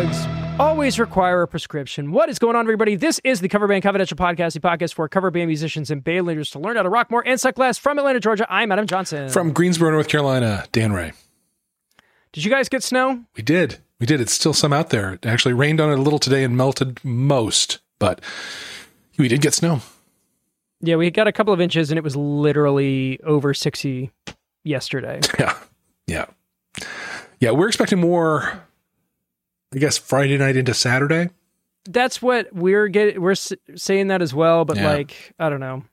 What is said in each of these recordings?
drugs always require a prescription. What is going on, everybody? This is the Cover Band Confidential Podcast, the podcast for cover band musicians and band leaders to learn how to rock more and suck less. From Atlanta, Georgia, I'm Adam Johnson. From Greensboro, North Carolina, Dan Ray. Did you guys get snow? We did. We did. It's still some out there. It actually rained on it a little today and melted most, but we did get snow. Yeah, we got a couple of inches and it was literally over 60 yesterday. Yeah. Yeah. Yeah, we're expecting more I guess Friday night into Saturday. That's what we're getting. We're s- saying that as well, but Yeah. like I don't know.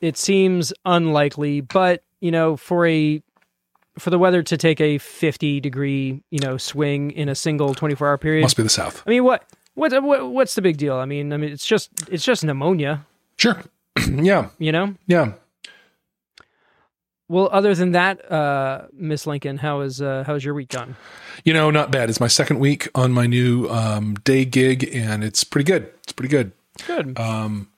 It seems unlikely, but you know, for a for the weather to take a 50 degree, you know, swing in a single 24 hour period. Must be the South. I mean, what what what what's the big deal? I mean, I mean, it's just it's just pneumonia, Sure. yeah. you know. Yeah. Well, other than that, uh, Miss Lincoln, how is uh, how's your week gone? You know, not bad. It's my second week on my new um, day gig, and it's pretty good. It's pretty good. Good. Um,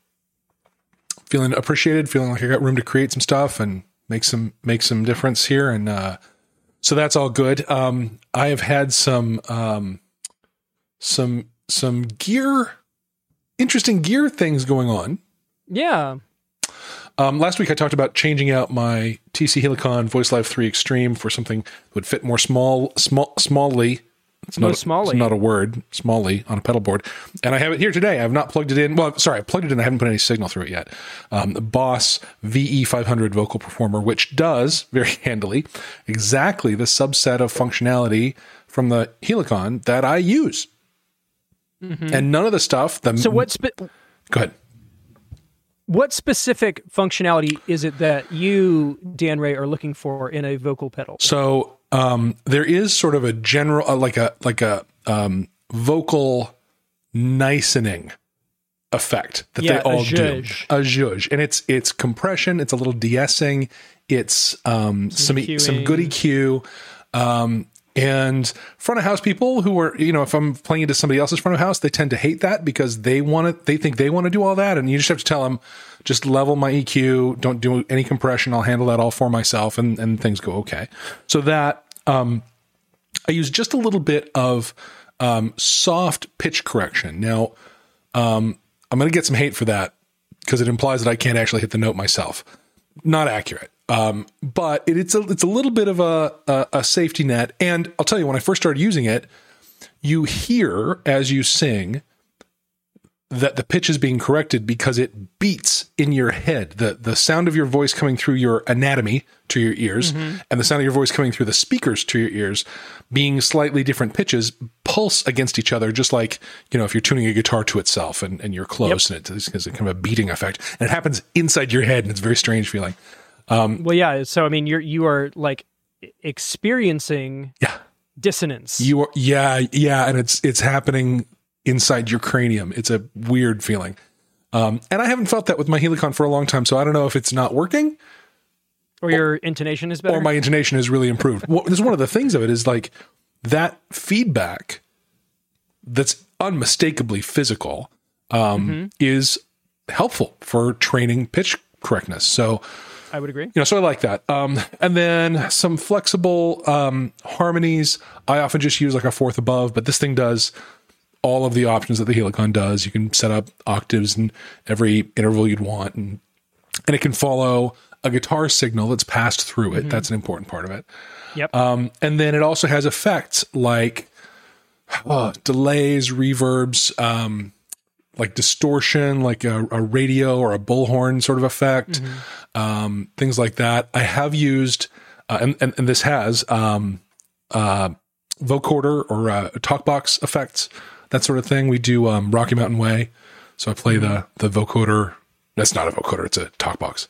feeling appreciated, feeling like I got room to create some stuff and make some make some difference here, and uh, so that's all good. Um, I have had some um, some some gear, interesting gear things going on. yeah. Um, last week I talked about changing out my TC Helicon Voice Live 3 Extreme for something that would fit more small, small, smallly. It's not, smally. it's not a word, smallly on a pedal board. And I have it here today. I have not plugged it in. Well, sorry, I plugged it in. I haven't put any signal through it yet. Um, the Boss VE500 vocal performer, which does very handily exactly the subset of functionality from the Helicon that I use. And none of the stuff. The Mm-hmm. So what spe- Go ahead. What specific functionality is it that you, Dan Ray, are looking for in a vocal pedal? So um, there is sort of a general, uh, like a like a um, vocal nicening effect that Yeah, they all a do. A zhuzh, and it's it's compression. It's a little de-essing. It's um, some some, EQing. good EQ. Um, and front of house people who are, you know, if I'm playing into somebody else's front of house, they tend to hate that because they want to, they think they want to do all that. And you just have to tell them, just level my EQ, don't do any compression. I'll handle that all for myself and, and things go okay. So that, um, I use just a little bit of, um, soft pitch correction. Now, um, I'm going to get some hate for that because it implies that I can't actually hit the note myself. Not accurate. Um, but it, it's a it's a little bit of a, a a safety net. And I'll tell you, when I first started using it, you hear as you sing that the pitch is being corrected because it beats in your head. The the sound of your voice coming through your anatomy to your ears and the sound of your voice coming through the speakers to your ears being slightly different pitches pulse against each other just like you know if you're tuning a guitar to itself and, and you're close and it's, it's kind of a beating effect and it happens inside your head and it's a very strange feeling Well, yeah. So I mean, you're you are like experiencing yeah dissonance. You are, yeah, yeah, and it's it's happening inside your cranium. It's a weird feeling, um, and I haven't felt that with my Helicon for a long time. So I don't know if it's not working or your intonation is better. or my intonation has really improved. well, this is one of the things of it is like that feedback that's unmistakably physical um, is helpful for training pitch correctness. So I would agree. you know, so I like that. Um, and then some flexible um, harmonies. I often just use like a fourth above, but this thing does all of the options that the Helicon does. You can set up octaves and every interval you'd want, and and it can follow a guitar signal that's passed through it. That's an important part of it. Yep. Um, and then it also has effects like uh, delays, reverbs, um, like distortion, like a, a radio or a bullhorn sort of effect, um, things like that. I have used, uh, and, and, and this has um, uh, vocoder or uh, talkbox effects, that sort of thing. We do um, Rocky Mountain Way, so I play the the vocoder. That's not a vocoder; it's a talkbox.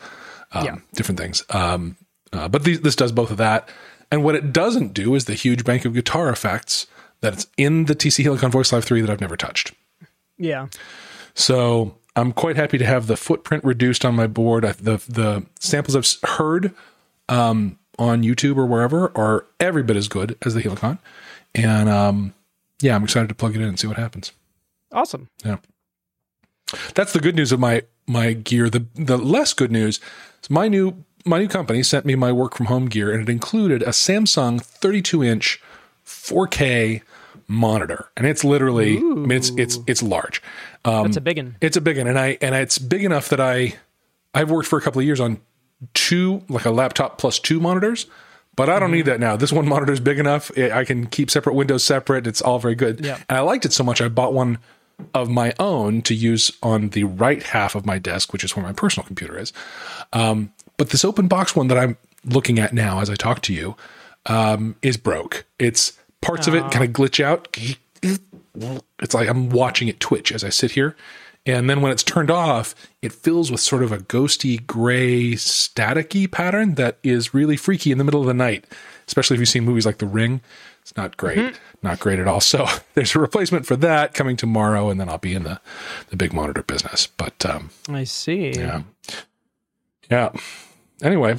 Um, Yeah. different things. Um, uh, but these, this does both of that. And what it doesn't do is the huge bank of guitar effects that's in the TC Helicon Voice Live 3 that I've never touched. Yeah. So I'm quite happy to have the footprint reduced on my board. I, the the samples I've heard um, on YouTube or wherever are every bit as good as the Helicon, and um, yeah, I'm excited to plug it in and see what happens. Awesome. Yeah, that's the good news of my my gear. The the less good news is my new my new company sent me my work from home gear, and it included a Samsung 32 inch 4K monitor, and it's literally. I mean, it's it's it's large. Um, That's a big one. it's a big one, and I and it's big enough that I I've worked for a couple of years on two like a laptop plus two monitors, but I don't Mm-hmm. need that now. This one monitor is big enough. I I can keep separate windows separate. It's all very good. Yeah. And I liked it so much I bought one of my own to use on the right half of my desk, which is where my personal computer is. Um, but this open box one that I'm looking at now as I talk to you um, is broke. It's parts of it kind of glitch out. It's like I'm watching it twitch as I sit here. And then when it's turned off, it fills with sort of a ghosty gray staticky pattern that is really freaky in the middle of the night, especially if you've seen movies like The Ring. It's not great, not great at all. So there's a replacement for that coming tomorrow, and then I'll be in the, the big monitor business. But um, I see. yeah. Yeah. Anyway.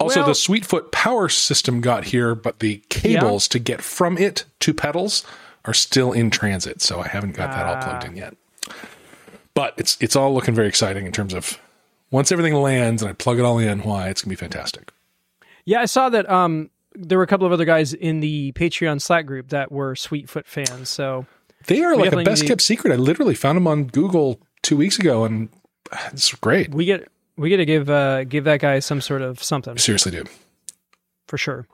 Also, Well- the Sweetfoot power system got here, but the cables to get from it to pedals are still in transit. So I haven't got that all plugged in yet. But it's it's all looking very exciting in terms of once everything lands and I plug it all in, why it's gonna be fantastic. Yeah, I saw that. Um, there were a couple of other guys in the Patreon Slack group that were Sweetfoot fans. So They are like a best kept secret. I literally found them on Google two weeks ago, and it's great. we get we get to give uh give that guy some sort of something Seriously, dude. for sure.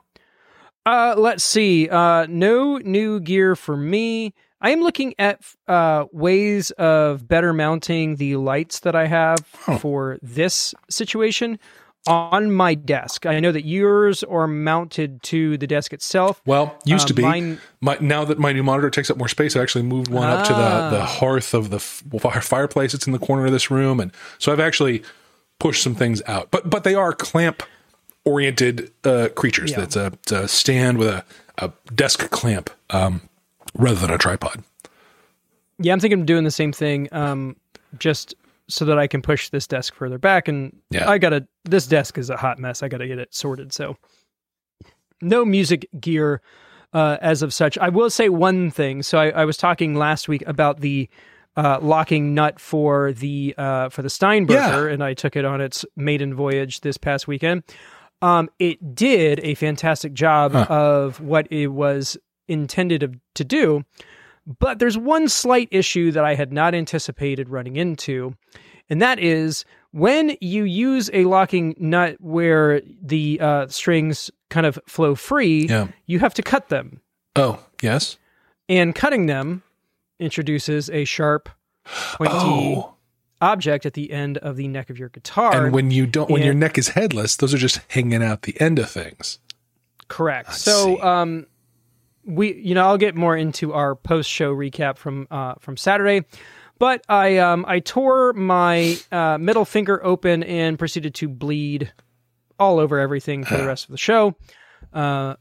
Uh, let's see. Uh, no new gear for me. I am looking at uh, ways of better mounting the lights that I have Oh. for this situation on my desk. I know that yours are mounted to the desk itself. Well, used Uh, to be. mine- My, now that my new monitor takes up more space, I actually moved one up to Ah. the, the hearth of the f- fire- fireplace that's in the corner of this room, and so I've actually pushed some things out. But but they are clamp oriented uh, creatures. Yeah. That's a, it's a stand with a, a desk clamp um, rather than a tripod. Yeah, I'm thinking of doing the same thing, um, just so that I can push this desk further back. And Yeah. I gotta. This desk is a hot mess. I gotta get it sorted. So, no music gear uh, as of such. I will say one thing. So I, I was talking last week about the uh, locking nut for the uh, for the Steinberger, Yeah. and I took it on its maiden voyage this past weekend. Um, it did a fantastic job of what it was intended of- to do. But there's one slight issue that I had not anticipated running into, and that is when you use a locking nut where the uh, strings kind of flow free, Yeah. you have to cut them. Oh yes. And cutting them introduces a sharp, pointy Oh, object at the end of the neck of your guitar. and when you don't, when your neck is headless, those are just hanging out the end of things. Correct. see. so, um, we, you know, I'll get more into our post-show recap from uh, from Saturday, but I um I tore my uh, middle finger open and proceeded to bleed all over everything for the rest of the show. Uh,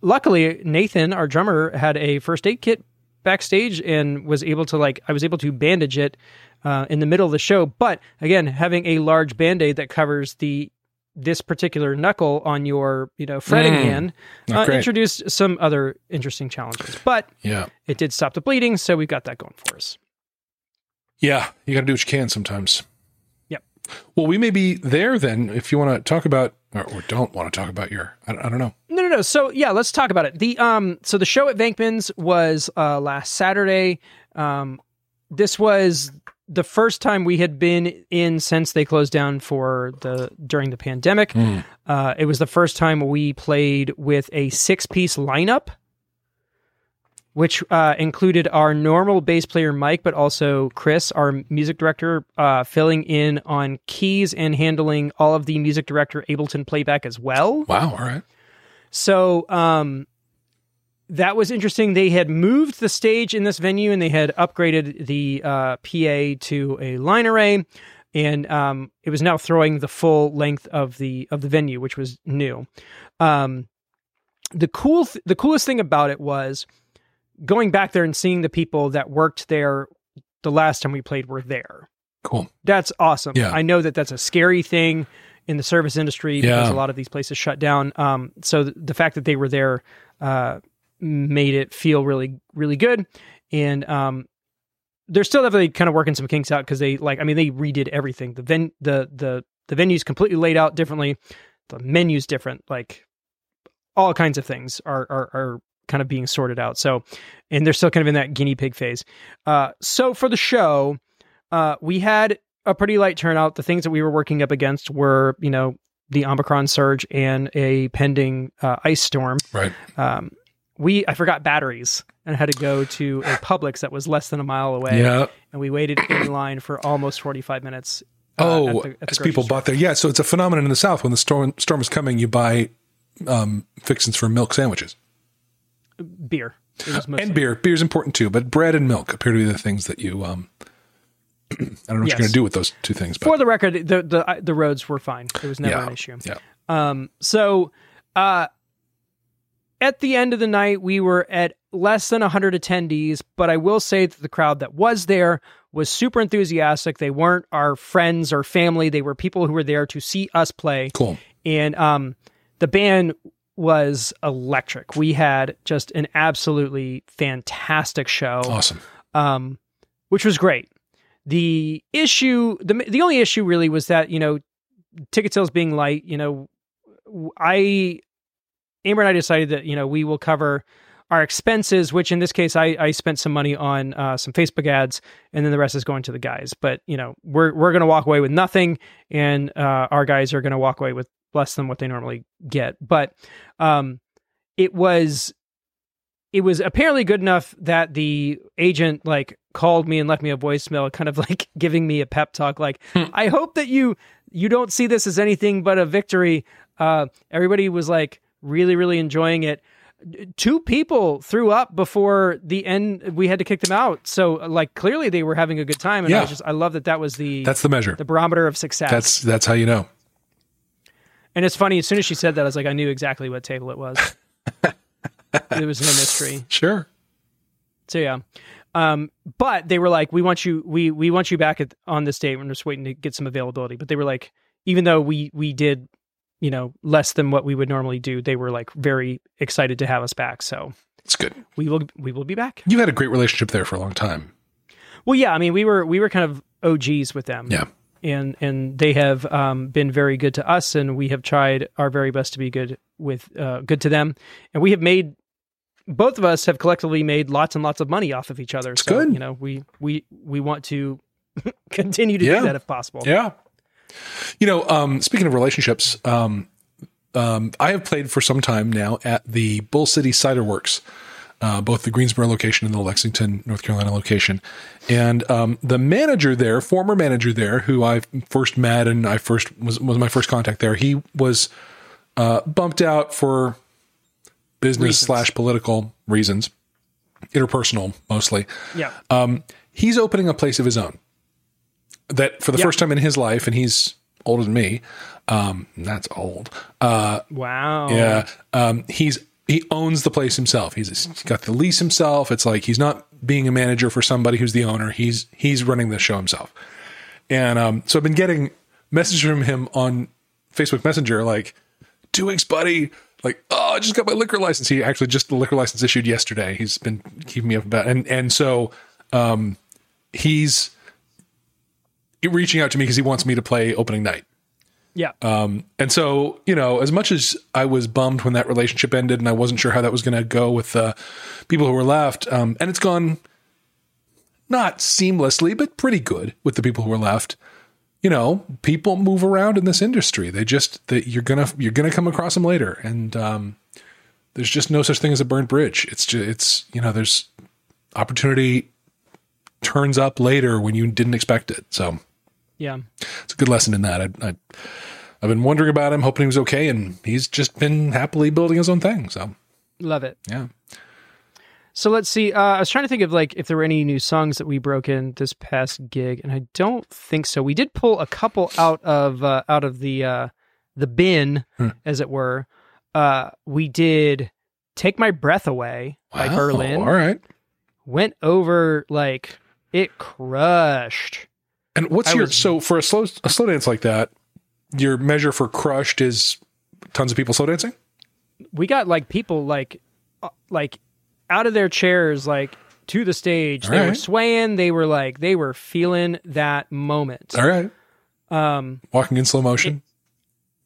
luckily, Nathan, our drummer, had a first aid kit backstage and was able to like I was able to bandage it uh, in the middle of the show. But again, having a large band aid that covers the this particular knuckle on your you know fretting Mm, hand uh, introduced some other interesting challenges. But Yeah. it did stop the bleeding, so we've got that going for us. Yeah, you got to do what you can sometimes. Yep. Well, we may be there then if you want to talk about or, or don't want to talk about your. I, I don't know. No, no, no. So yeah, let's talk about it. The um, so the show at Venkman's was uh last Saturday. Um, this was the first time we had been in since they closed down for the during the pandemic. Uh, it was the first time we played with a six piece lineup, which uh, included our normal bass player Mike, but also Chris, our music director, uh, filling in on keys and handling all of the music director Ableton playback as well. Wow. All right. So um, that was interesting. They had moved the stage in this venue and they had upgraded the uh, PA to a line array, and um, it was now throwing the full length of the of the venue, which was new. Um, the cool th- the coolest thing about it was going back there and seeing the people that worked there the last time we played were there Cool. that's awesome. Yeah. I know that that's a scary thing in the service industry because Yeah. a lot of these places shut down. Um, so th- the fact that they were there uh, made it feel really, really good. And um, they're still definitely kind of working some kinks out because they like, I mean, they redid everything. The ven, the the the venue's completely laid out differently. The menu's different. Like all kinds of things are are, are kind of being sorted out. So, and they're still kind of in that guinea pig phase. Uh, so for the show, uh, we had a pretty light turnout. The things that we were working up against were, you know, the Omicron surge and a pending uh, ice storm. Right. Um, we I forgot batteries and had to go to a Publix that was less than a mile away. Yeah. and we waited in line for almost forty five minutes. uh, Oh, the- as people store. bought there. Yeah. So it's a phenomenon in the South. When the storm storm is coming, you buy um, fixins for milk sandwiches beer. It was mostly and beer. Beer's important too, but bread and milk appear to be the things that you. Um, I don't know what Yes. you're going to do with those two things, but For the record, the the the roads were fine. It was never yeah, an issue. yeah. Um, so, uh, at the end of the night, we were at less than 100 attendees, but I will say that the crowd that was there was super enthusiastic. They weren't our friends or family; they were people who were there to see us play. Cool. And um, the band was electric. We had just an absolutely fantastic show Awesome. um, which was great. The issue, the the only issue really was that you know, ticket sales being light. You know, I, Amber and I decided that you know we will cover our expenses, which in this case I I spent some money on uh, some Facebook ads, and then the rest is going to the guys. But you know, we're we're going to walk away with nothing, and uh, our guys are going to walk away with less than what they normally get. But um, it was it was apparently good enough that the agent like called me and left me a voicemail kind of like giving me a pep talk like i hope that you you don't see this as anything but a victory uh everybody was like really really enjoying it two people threw up before the end we had to kick them out so like clearly they were having a good time and i Yeah. was just i love that that was the That's the measure. the barometer of success That's that's how you know. And it's funny as soon as she said that i was like i knew exactly what table it was it was no mystery Sure. So yeah. Um, but they were like, we want you, we, we want you back at, on this date. We're just waiting to get some availability. But they were like, even though we, we did, you know, less than what we would normally do, they were like very excited to have us back. So It's good. we will, we will be back. You had a great relationship there for a long time. Well, yeah, I mean, we were, we were kind of OGs with them. Yeah. And, and they have, um, been very good to us and we have tried our very best to be good with, uh, good to them. And we have made, both of us have collectively made lots and lots of money off of each other. so, good. you know, we, we, we want to continue to Yeah. do that if possible. Yeah. You know, um, speaking of relationships, um, um, I have played for some time now at the Bull City Cider Works, uh, both the Greensboro location and the Lexington, North Carolina location. And um, the manager there, former manager there, who I first met and I first was was my first contact there, he was uh, bumped out for business Reasons. slash political reasons, interpersonal mostly. Yeah. Um, he's opening a place of his own that for the Yeah. first time in his life, and he's older than me. Um, that's old. Uh, wow. yeah. Um, he's he owns the place himself. He's, got the lease himself. It's like he's not being a manager for somebody who's the owner. He's he's running the show himself. And um, so I've been getting messages from him on Facebook Messenger, like two weeks, buddy. Like, oh, I just got my liquor license. He actually just the liquor license issued yesterday. He's been keeping me up about, and and so um, he's reaching out to me because he wants me to play opening night. Yeah. And so, you know, as much as I was bummed when that relationship ended and I wasn't sure how that was going to go with the people who were left, um, and it's gone not seamlessly, but pretty good with the people who were left. You know, people move around in this industry. They just that you're gonna you're gonna come across them later, and um, there's just no such thing as a burnt bridge. It's just it's you know there's opportunity turns up later when you didn't expect it. So yeah. it's a good lesson in that. I, I I've been wondering about him, hoping he was okay, and he's just been happily building his own thing. So Love it. yeah, So let's see. Uh, I was trying to think of like if there were any new songs that we broke in this past gig, and I don't think so. We did pull a couple out of uh, out of the uh, the bin, Hmm. as it were. Uh, we did "Take My Breath Away" by Berlin. All right. Went over like it crushed. And what's I your was- so for a slow a slow dance like that? Your measure for crushed is tons of people slow dancing. We got like people like uh, like out of their chairs like to the stage. All they were swaying. They were like they were feeling that moment. All right, Um, walking in slow motion.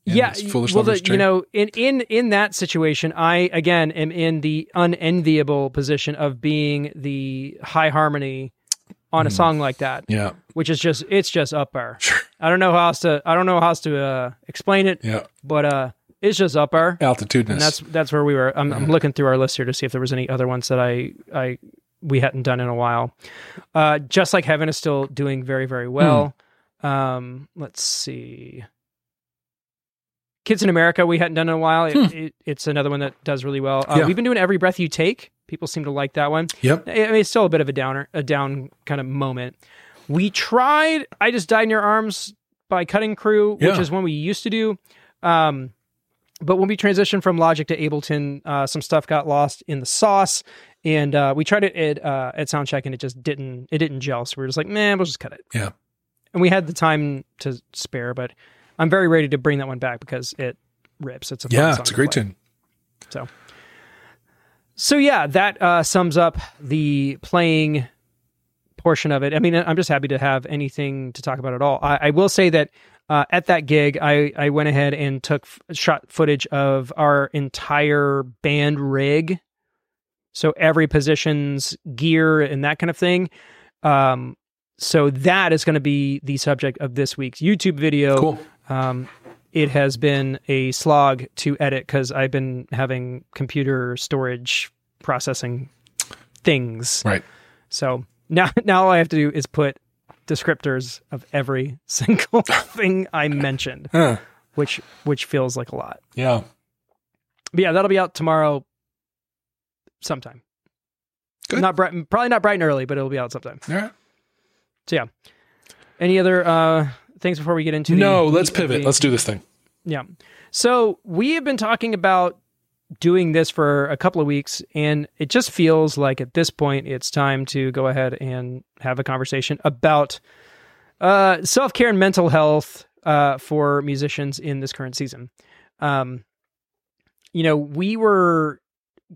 in yeah, foolish well, the, you know, in in in that situation, I again am in the unenviable position of being the high harmony on a song like that, yeah, which is just it's just up there. sure, I don't know how else to I don't know how else to uh, explain it, yeah, but uh, it's just up there. altitudinous. And that's that's where we were. I'm, I'm looking through our list here to see if there was any other ones that I I we hadn't done in a while. Uh, just like heaven is still doing very very well. Um, let's see. Kids in America we hadn't done in a while. It, it, it's another one that does really well. Uh, Yeah. We've been doing every breath you take. People seem to like that one. yep. I mean, it's still a bit of a downer, a down kind of moment. We tried. I just died in your arms by Cutting Crew, which is one we used to do. Um, but when we transitioned from Logic to Ableton, uh, some stuff got lost in the sauce, and uh, we tried it at uh, at Soundcheck, and it just didn't it didn't gel. So we were just like, man, we'll just cut it. Yeah. And we had the time to spare, but I'm very ready to bring that one back because it rips. It's a fun Yeah, it's a great play. tune. So, so yeah, that uh, sums up the playing portion of it. I mean, I'm just happy to have anything to talk about at all. I, I will say that uh, at that gig, I, I went ahead and took f- shot footage of our entire band rig. So every position's gear and that kind of thing. Um, so that is going to be the subject of this week's YouTube video. Cool. Um, it has been a slog to edit because I've been having computer storage processing things. Right. So now, now all I have to do is put descriptors of every single thing I mentioned, Huh. which which feels like a lot. Yeah. But yeah, that'll be out tomorrow, sometime. Good. Not bright, probably not bright and early, but it'll be out sometime. Right. So yeah. Any other uh, things before we get into? the No, let's meat of pivot. the- Let's do this thing. Yeah. So we have been talking about doing this for a couple of weeks, and it just feels like at this point it's time to go ahead and have a conversation about uh, self care and mental health uh, for musicians in this current season. Um, you know, we were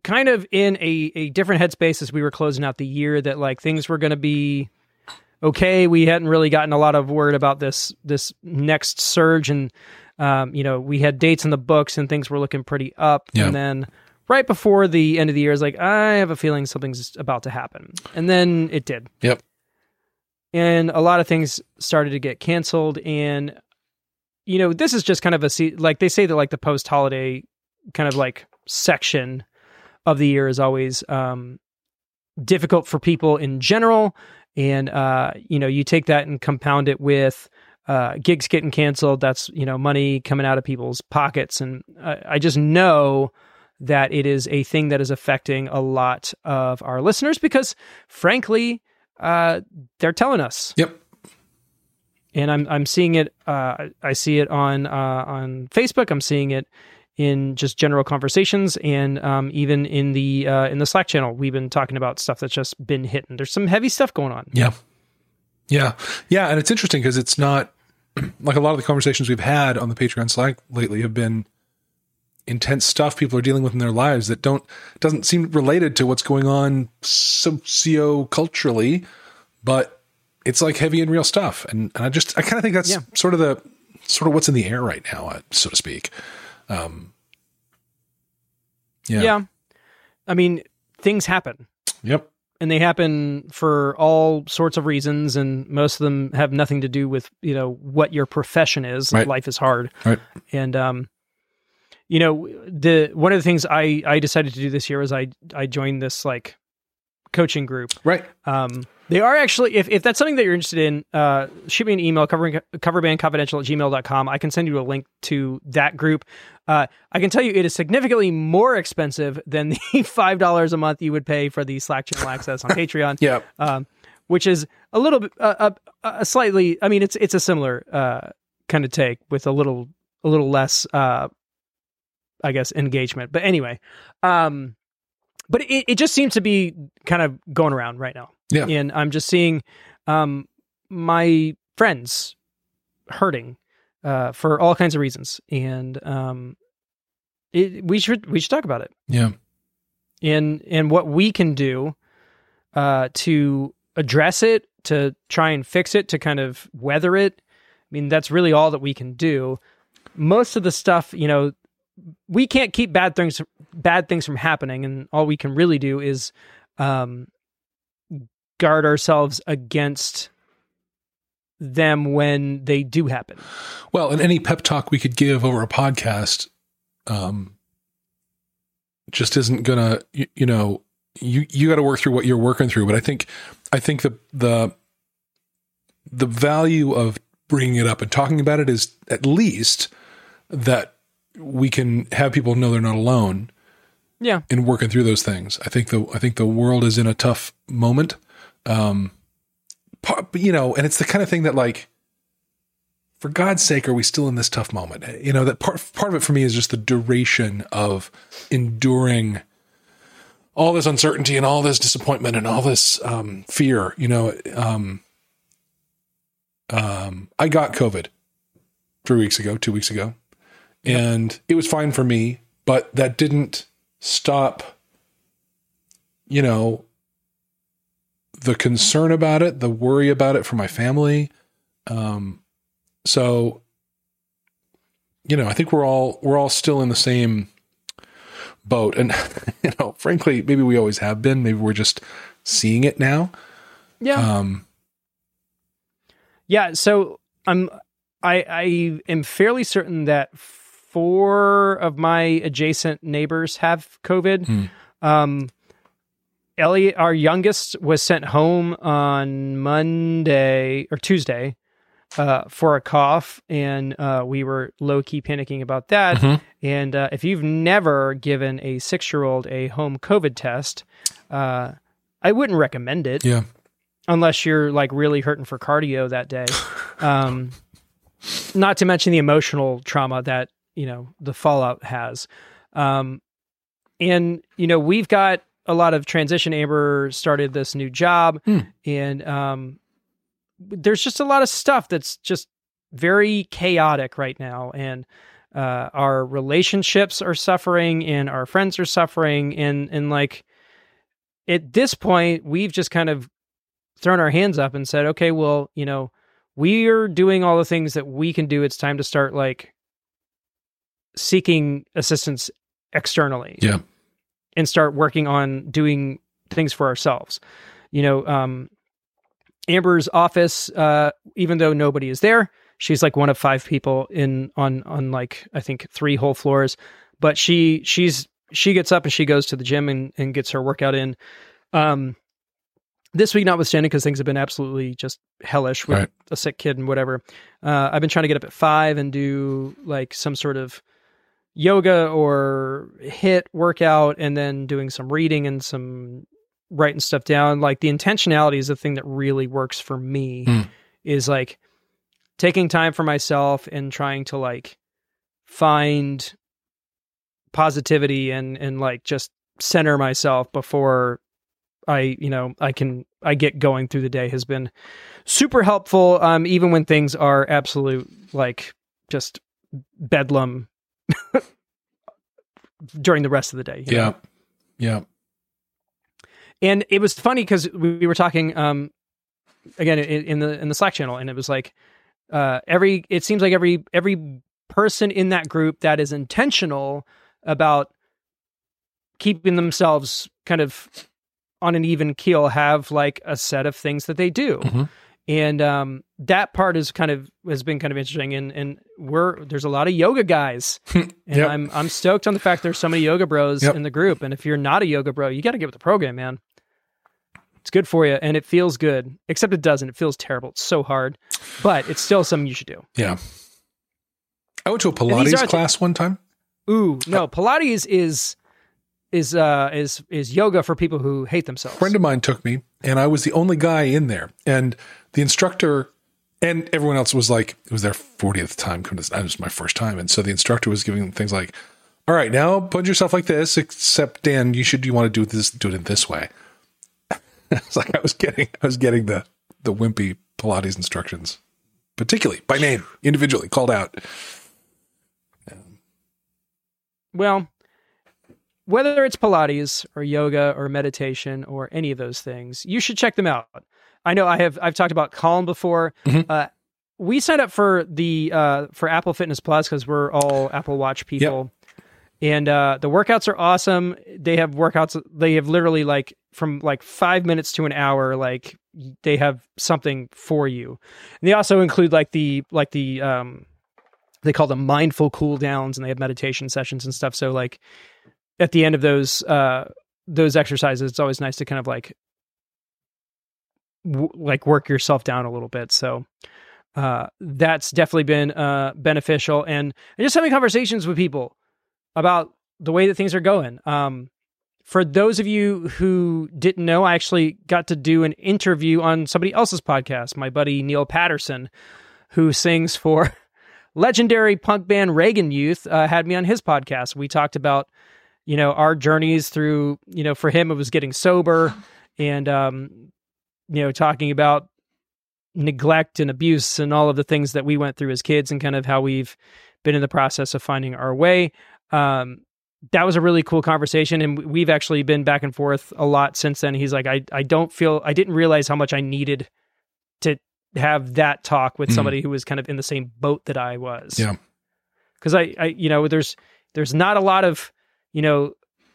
kind of in a, a different headspace as we were closing out the year that like things were going to be okay. We hadn't really gotten a lot of word about this this next surge, and um, you know we had dates in the books and things were looking pretty up. Yeah. And then right before the end of the year, I was like, I have a feeling something's about to happen, and then it did. Yep. And a lot of things started to get canceled, and you know this is just kind of a like they say that like the post holiday kind of like section of the year is always um, difficult for people in general. And, uh, you know, you take that and compound it with uh, gigs getting canceled. That's, you know, money coming out of people's pockets. And I, I just know that it is a thing that is affecting a lot of our listeners because, frankly, uh, they're telling us Yep. and I'm I'm seeing it. Uh, I see it on uh, on Facebook. I'm seeing it in just general conversations, and um, even in the uh, in the Slack channel. We've been talking about stuff that's just been hitting. There's some heavy stuff going on. Yeah. Yeah. Yeah. And it's interesting because it's not like a lot of the conversations we've had on the Patreon Slack lately have been intense stuff people are dealing with in their lives that don't doesn't seem related to what's going on socio-culturally, but it's like heavy and real stuff. And, and I just I kind of think that's Yeah. sort of the sort of what's in the air right now, uh, so to speak. Um, yeah. Yeah, I mean things happen. Yep. and they happen for all sorts of reasons and most of them have nothing to do with you know what your profession is Right. life is hard Right. and um you know the one of the things i i decided to do this year was i i joined this like coaching group Right. um, they are actually, if, if that's something that you're interested in, uh, shoot me an email, covering, coverbandconfidential at gmail.com. I can send you a link to that group. Uh, I can tell you it is significantly more expensive than the $5 a month you would pay for the Slack channel access on Patreon. Yeah. Um, which is a little bit, uh, a, a slightly, I mean, it's, it's a similar, uh, kind of take with a little, a little less, uh, I guess, engagement. But anyway, um, but it, it just seems to be kind of going around right now. Yeah. And I'm just seeing um, my friends hurting uh, for all kinds of reasons. And um, it, we should we should talk about it Yeah. and and what we can do uh, to address it, to try and fix it, to kind of weather it. I mean, that's really all that we can do. most of the stuff, you know, we can't keep bad things bad things from happening, and all we can really do is um, guard ourselves against them when they do happen. Well, and any pep talk we could give over a podcast, um, just isn't gonna, you, you know, you you got to work through what you're working through. But I think, I think the the the value of bringing it up and talking about it is at least that we can have people know they're not alone. Yeah, in working through those things. I think the I think the world is in a tough moment. Um, you know, and it's the kind of thing that like, for God's sake, are we still in this tough moment? You know, that part part of it for me is just the duration of enduring all this uncertainty and all this disappointment and all this um, fear. You know, um, um, I got COVID three weeks ago, two weeks ago, and it was fine for me, but that didn't stop. You know, the concern about it, the worry about it for my family. Um, so, you know, I think we're all we're all still in the same boat, and you know, frankly, maybe we always have been. Maybe we're just seeing it now. Yeah. Um, yeah. So I'm I I am fairly certain that four of my adjacent neighbors have COVID. Hmm. Um, Elliot, our youngest, was sent home on Monday or Tuesday uh, for a cough, and uh, we were low key panicking about that. Mm-hmm. And uh, if you've never given a six year old a home COVID test, uh, I wouldn't recommend it. Yeah. Unless you're like really hurting for cardio that day. um, not to mention the emotional trauma that, you know, the fallout has. Um, and, you know, we've got a lot of transition. Amber started this new job, hmm. and um, there's just a lot of stuff that's just very chaotic right now, and uh, our relationships are suffering, and our friends are suffering, and and like at this point, we've just kind of thrown our hands up and said, okay, well, you know, we're doing all the things that we can do. It's time to start like seeking assistance externally. Yeah and start working on doing things for ourselves. You know, um, Amber's office, uh, even though nobody is there, she's like one of five people in on on like I think three whole floors. But she she's she gets up and she goes to the gym and, and gets her workout in. Um, this week, notwithstanding, because things have been absolutely just hellish with right. a sick kid and whatever. Uh, I've been trying to get up at five and do like some sort of yoga or hit workout and then doing some reading and some writing stuff down like the intentionality is the thing that really works for me mm. is like taking time for myself and trying to like find positivity and and like just center myself before I, you know, I can I get going through the day has been super helpful um even when things are absolute like just bedlam during the rest of the day. Yeah. Know? Yeah. And it was funny because we were talking um, again in, the in the Slack channel, and it was like uh, every it seems like every every person in that group that is intentional about keeping themselves kind of on an even keel have like a set of things that they do. Mm-hmm and um, that part is kind of has been kind of interesting. And and we're there's a lot of yoga guys. And yep. i'm i'm stoked on the fact there's so many yoga bros yep. in the group. And if you're not a yoga bro you got to get with the program man. It's good for you and it feels good. Except it doesn't. It feels terrible. It's so hard. But it's still something you should do. Yeah. I went to a pilates class th- one time. Ooh no. Pilates is is uh is is yoga for people who hate themselves. A friend of mine took me and i was the only guy in there. And the instructor and everyone else was like, it was their 40th time. Coming to this. It was my first time. And so the instructor was giving them things like, all right, now put yourself like this, except Dan, you should, you want to do this, do it in this way. it's like I was getting, I was getting the, the wimpy Pilates instructions, particularly by name, individually called out. Well, whether it's Pilates or yoga or meditation or any of those things, you should check them out. I know I have I've talked about Calm before. Mm-hmm. Uh, we signed up for the uh, for Apple Fitness Plus because we're all Apple Watch people, and uh, the workouts are awesome. They have workouts. They have literally like from like five minutes to an hour. Like they have something for you. And they also include like the like the um they call them mindful cool downs, and they have meditation sessions and stuff. So like at the end of those uh those exercises, it's always nice to kind of like w- like work yourself down a little bit. So uh, that's definitely been uh, beneficial, and, and just having conversations with people about the way that things are going. Um, for those of you who didn't know, I actually got to do an interview on somebody else's podcast. My buddy Neil Patterson, who sings for legendary punk band Reagan Youth, uh, had me on his podcast. We talked about you know our journeys through you know for him it was getting sober and um you know talking about neglect and abuse and all of the things that we went through as kids and kind of how we've been in the process of finding our way um that was a really cool conversation and we've actually been back and forth a lot since then he's like i i don't feel i didn't realize how much i needed to have that talk with Mm. somebody who was kind of in the same boat that i was Yeah. because I, I you know there's there's not a lot of you know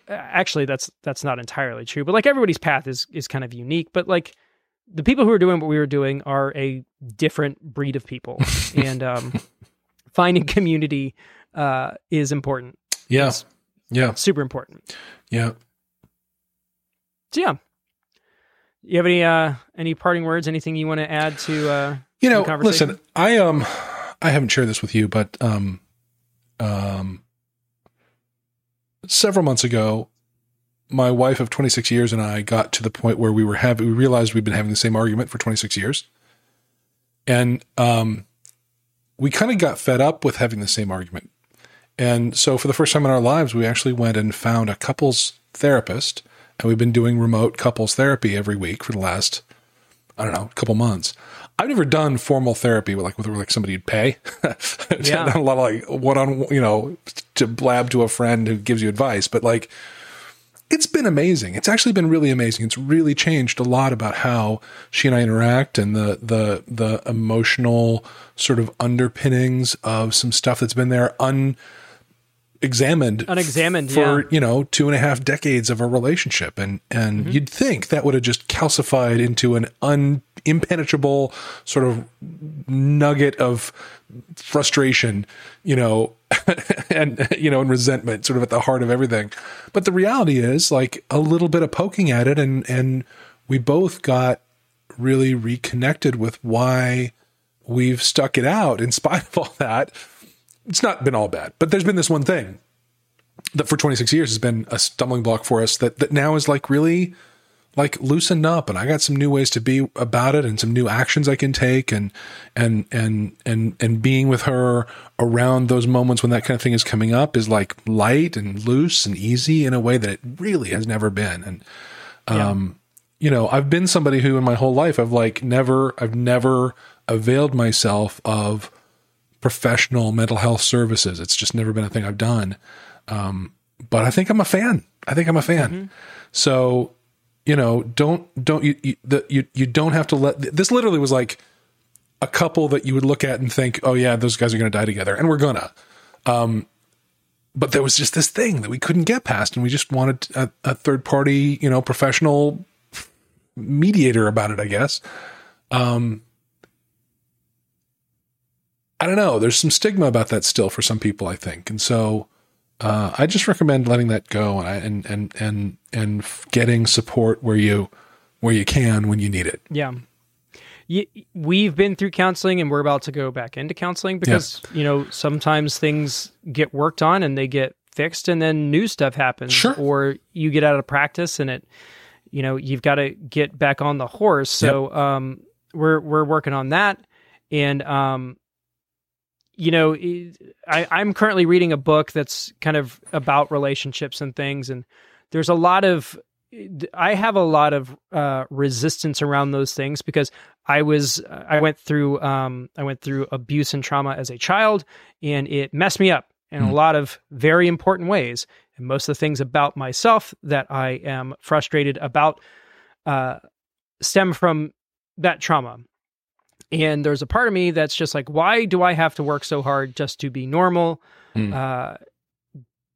actually that's that's not entirely true but like everybody's path is is kind of unique but like the people who are doing what we were doing are a different breed of people and um finding community uh is important Yeah. It's Yeah. super important Yeah. so yeah you have any uh any parting words anything you want to add to uh You know, listen, I um I haven't shared this with you, but um um several months ago, my wife of 26 years and I got to the point where we were having we realized we'd been having the same argument for 26 years. And um we kind of got fed up with having the same argument. And so for the first time in our lives, we actually went and found a couples therapist and we've been doing remote couples therapy every week for the last I don't know, a couple months. I've never done formal therapy with like with like somebody you'd pay. Yeah. A lot of like one on you know to blab to a friend who gives you advice, but like it's been amazing. It's actually been really amazing. It's really changed a lot about how she and I interact and the the the emotional sort of underpinnings of some stuff that's been there unexamined Unexamined, for yeah. you know two and a half decades of a relationship and and mm-hmm. you'd think that would have just calcified into an un impenetrable sort of nugget of frustration you know and you know and resentment sort of at the heart of everything. But the reality is like a little bit of poking at it and and we both got really reconnected with why we've stuck it out in spite of all that. It's not been all bad but there's been this one thing that for 26 years has been a stumbling block for us that that now is like really like loosened up and I got some new ways to be about it and some new actions I can take and and and and and being with her around those moments when that kind of thing is coming up is like light and loose and easy in a way that it really has never been. And um you know I've been somebody who in my whole life I've like never I've never availed myself of professional mental health services. It's just never been a thing I've done. Um but I think I'm a fan. I think I'm a fan. So you know don't don't you you, the, you you don't have to let this literally was like a couple that you would look at and think oh yeah those guys are going to die together and we're gonna. Um but there was just this thing that we couldn't get past and we just wanted a, a third party you know professional mediator about it i guess. Um i don't know. There's some stigma about that still for some people i think. And so uh, I just recommend letting that go and and and and getting support where you where you can when you need it. Yeah. We've been through counseling and we're about to go back into counseling because, you know, sometimes things get worked on and they get fixed and then new stuff happens. Sure. Or you get out of practice and it, you know, you've got to get back on the horse. So um, we're, we're working on that. And, um, you know, I, I'm currently reading a book that's kind of about relationships and things. And there's a lot of I have a lot of uh, resistance around those things because I was I went through um, I went through abuse and trauma as a child, and it messed me up in a lot of very important ways. And most of the things about myself that I am frustrated about uh, stem from that trauma. And there's a part of me that's just like, why do I have to work so hard just to be normal? Mm. Uh,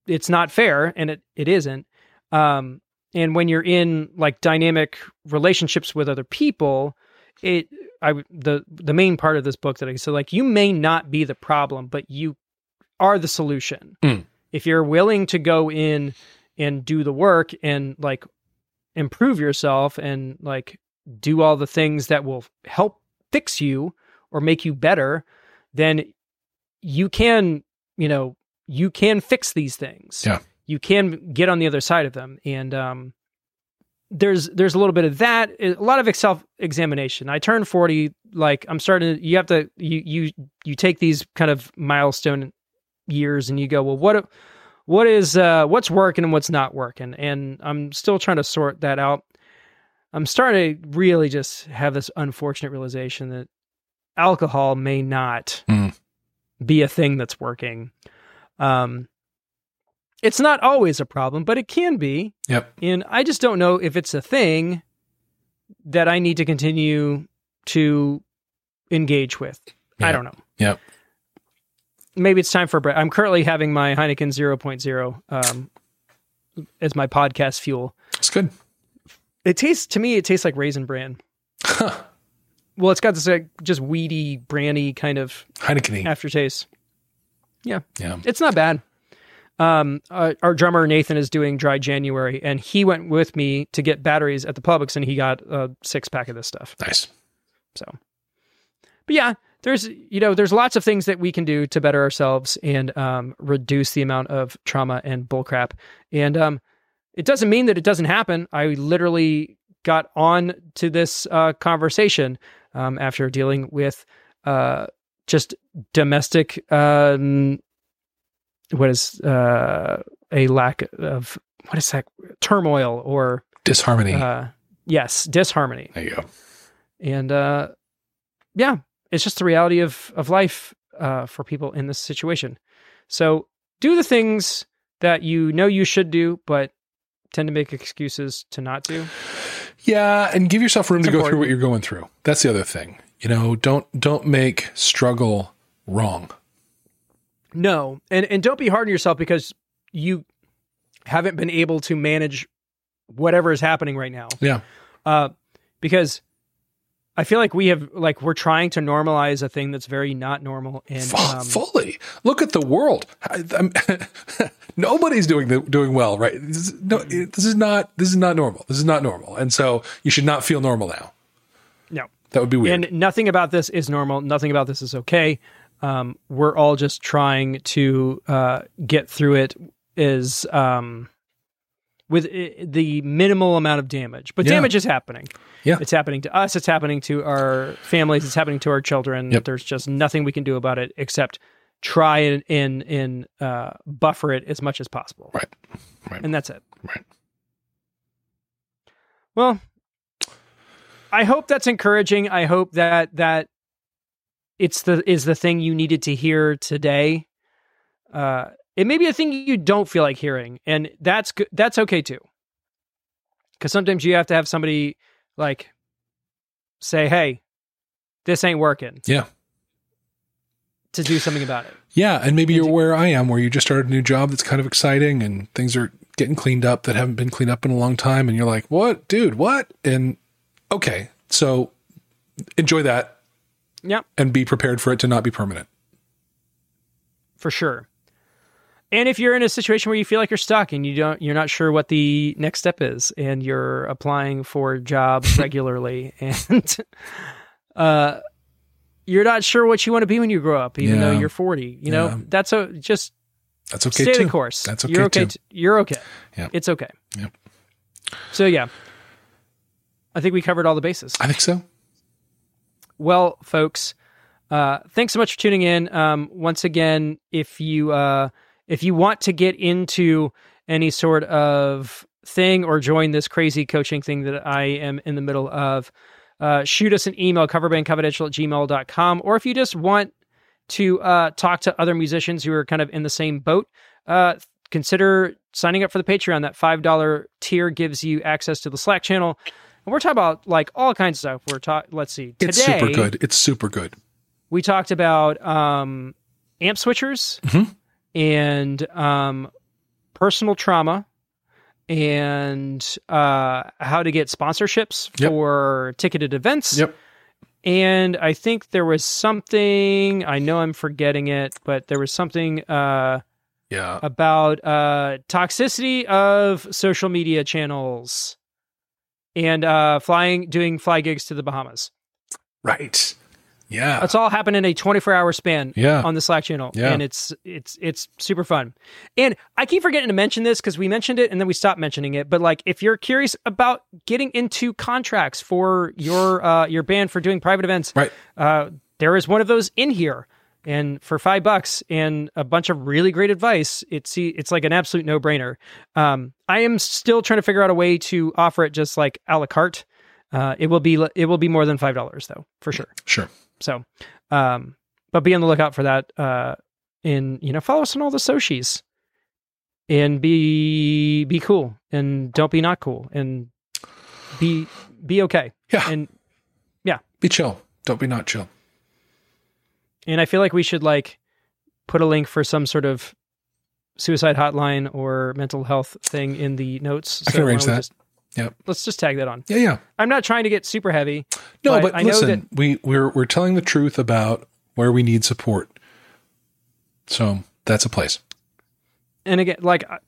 it's not fair, and it, it isn't. Um, and when you're in like dynamic relationships with other people, it I the the main part of this book that I said like you may not be the problem, but you are the solution. Mm. If you're willing to go in and do the work and like improve yourself and like do all the things that will help fix you or make you better, then you can, you know, you can fix these things. Yeah. You can get on the other side of them. And um there's there's a little bit of that, a lot of self examination. I turned 40, like I'm starting to, you have to you you you take these kind of milestone years and you go, well, what what is uh what's working and what's not working? And I'm still trying to sort that out. I'm starting to really just have this unfortunate realization that alcohol may not Mm. be a thing that's working. Um, it's not always a problem, but it can be. Yep. And I just don't know if it's a thing that I need to continue to engage with. Yeah. I don't know. Yep. Maybe it's time for a break. I'm currently having my Heineken 0.0 um, as my podcast fuel. It's good. It tastes to me. It tastes like raisin bran. Huh. Well, it's got this like just weedy, brandy kind of Heineken. aftertaste. Yeah. Yeah, it's not bad. Um, uh, our drummer Nathan is doing dry January, and he went with me to get batteries at the Publix, and he got a six pack of this stuff. Nice. So, but yeah, there's you know there's lots of things that we can do to better ourselves and um, reduce the amount of trauma and bullcrap. And um, it doesn't mean that it doesn't happen. I literally got on to this uh, conversation um, after dealing with uh, just domestic. Um, what is uh, a lack of what is that turmoil or Disharmony. uh, yes disharmony there you go. and uh yeah it's just the reality of of life uh for people in this situation so do the things that you know you should do but tend to make excuses to not do Yeah, and give yourself room It's to go through what you're going through. That's the other thing. You know, don't don't make struggle wrong. no and and don't be hard on yourself because you haven't been able to manage whatever is happening right now Yeah. uh because I feel like we have like we're trying to normalize a thing that's very not normal and um, fully. Look at the world. I, nobody's doing the, doing well, right? This is, no, it- this is not this is not normal. This is not normal, and so you should not feel normal now. no That would be weird. And nothing about this is normal. Nothing about this is okay. Um, we're all just trying to uh, get through it is um, with the minimal amount of damage. But Yeah. damage is happening. Yeah. It's happening to us. It's happening to our families. It's happening to our children. Yep. There's just nothing we can do about it except try and and, and uh, buffer it as much as possible. right. Right. And that's it. Right. Well, I hope that's encouraging. I hope that that it's the is the thing you needed to hear today. Uh, it may be a thing you don't feel like hearing, and that's good. That's okay too. Because sometimes you have to have somebody like say, "Hey, this ain't working," Yeah. to do something about it. Yeah, and maybe you're where I am, where you just started a new job that's kind of exciting, and things are getting cleaned up that haven't been cleaned up in a long time, and you're like, "What, dude? What?" And okay, so enjoy that Yep. and be prepared for it to not be permanent. for sure. And if you're in a situation where you feel like you're stuck and you don't you're not sure what the next step is and you're applying for jobs regularly and uh you're not sure what you want to be when you grow up even though you're 40, you know, Yeah. that's a just That's okay stay too. the course. That's okay You're okay. t- you're okay. Yeah. It's okay. Yep. So yeah. I think we covered all the bases. I think so. Well, folks, uh, thanks so much for tuning in. Um, once again, if you uh, if you want to get into any sort of thing or join this crazy coaching thing that I am in the middle of, uh, shoot us an email, coverbandconfidential at gmail.com. Or if you just want to uh, talk to other musicians who are kind of in the same boat, uh, consider signing up for the Patreon. That $5 tier gives you access to the Slack channel and we're talking about like all kinds of stuff. We're talking. Let's see. It's super good. It's super good. We talked about um, amp switchers Mhm. And um, personal trauma and uh, how to get sponsorships Yep. for ticketed events. Yep. And I think there was something, I know I'm forgetting it, but there was something uh, Yeah. about uh, toxicity of social media channels and uh, flying, doing fly gigs to the Bahamas. Right. Yeah. It's all happened in a 24 hour span Yeah. on the Slack channel. Yeah. And it's it's it's super fun. And I keep forgetting to mention this because we mentioned it and then we stopped mentioning it. But like if you're curious about getting into contracts for your uh your band for doing private events, Right. uh there is one of those in here. And for five bucks and a bunch of really great advice, it's it's like an absolute no brainer. Um, I am still trying to figure out a way to offer it just like a la carte. Uh, it will be it will be more than five dollars though, for sure. Sure. So, um, but be on the lookout for that. Uh, and you know, follow us on all the socials, and be be cool, and don't be not cool, and be be okay. Yeah. And yeah, Be chill. Don't be not chill. and I feel like we should like put a link for some sort of suicide hotline or mental health thing in the notes. I can arrange that. just- Yep. Let's just tag that on. Yeah. Yeah. I'm not trying to get super heavy. No, But but, I know listen, that- we we're we're telling the truth about where we need support. So that's a place. and again, like I-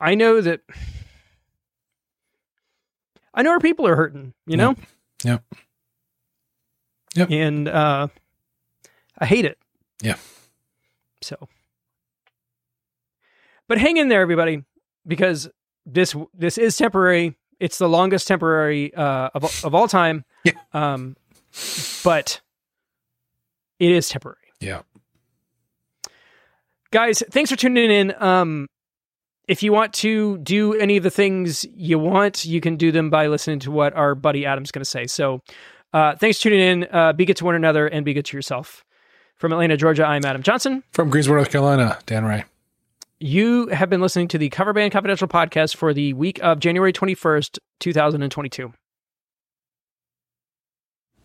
I know that I know our people are hurting, you know, Yep. Yep. and uh, I hate it. Yeah. So, but hang in there, everybody, because this this is temporary. It's the longest temporary uh, of of all time. Yeah. Um, but it is temporary. Yeah. guys thanks for tuning in um if you want to do any of the things you want you can do them by listening to what our buddy adam's going to say so uh thanks for tuning in uh be good to one another and be good to yourself from atlanta georgia i'm adam johnson From Greensboro, North Carolina, Dan Ray. You have been listening to the cover band confidential podcast for the week of january 21st 2022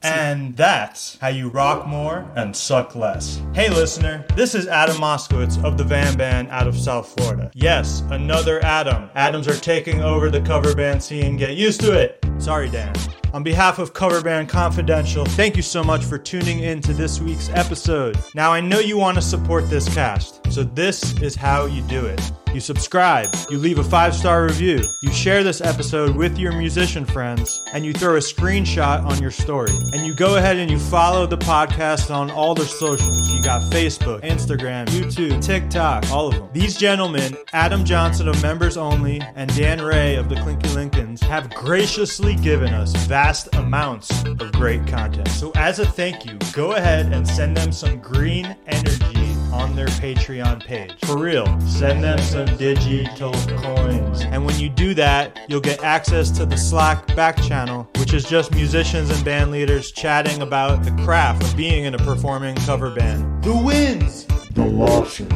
And that's how you rock more and suck less. Hey, listener, this is Adam Moskowitz of the VAM Band out of South Florida. Yes, another Adam. Adams are taking over the cover band scene. Get used to it. Sorry, Dan. On behalf of Cover Band Confidential, thank you so much for tuning in to this week's episode. Now, I know you want to support this cast, so this is how you do it. You subscribe, you leave a five star review, you share this episode with your musician friends, and you throw a screenshot on your story. And you go ahead and you follow the podcast on all their socials. You got Facebook, Instagram, YouTube, TikTok, all of them. These gentlemen, Adam Johnson of Members Only and Dan Ray of the Clinky Lincolns, have graciously given us vast amounts of great content. So, as a thank you, go ahead and send them some green energy on their Patreon page. For real, send them some digital coins. And when you do that, you'll get access to the Slack back channel, which is just musicians and band leaders chatting about the craft of being in a performing cover band. The wins! The losses.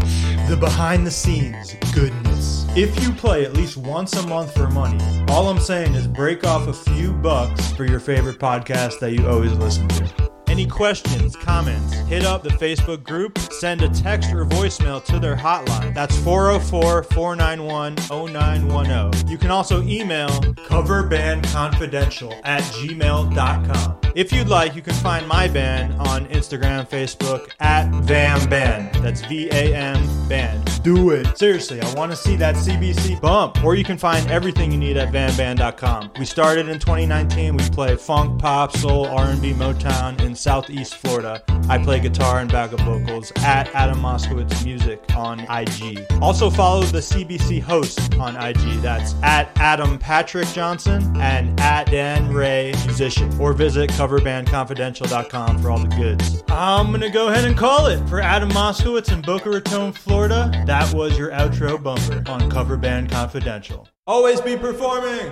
the behind the scenes goodness. If you play at least once a month for money, all I'm saying is break off a few bucks for your favorite podcast that you always listen to. Any questions, comments, hit up the Facebook group, send a text or voicemail to their hotline. That's 404 491 0910. You can also email coverbandconfidential at gmail.com. If you'd like, you can find my band on Instagram, Facebook at VAM Band. That's V A M Band. Do it. Seriously, I want to see that CBC bump. Or you can find everything you need at VAMBand.com. We started in 2019. We play funk, pop, soul, R&B, Motown in Southeast Florida. I play guitar and backup vocals at Adam Moskowitz Music on IG. Also follow the CBC host on IG. That's at Adam Patrick Johnson and at Dan Ray Musician. Or visit coverbandconfidential.com for all the goods. I'm gonna go ahead and call it for Adam Moskowitz in Boca Raton, Florida. That was your outro bumper on Cover Band Confidential. Always be performing.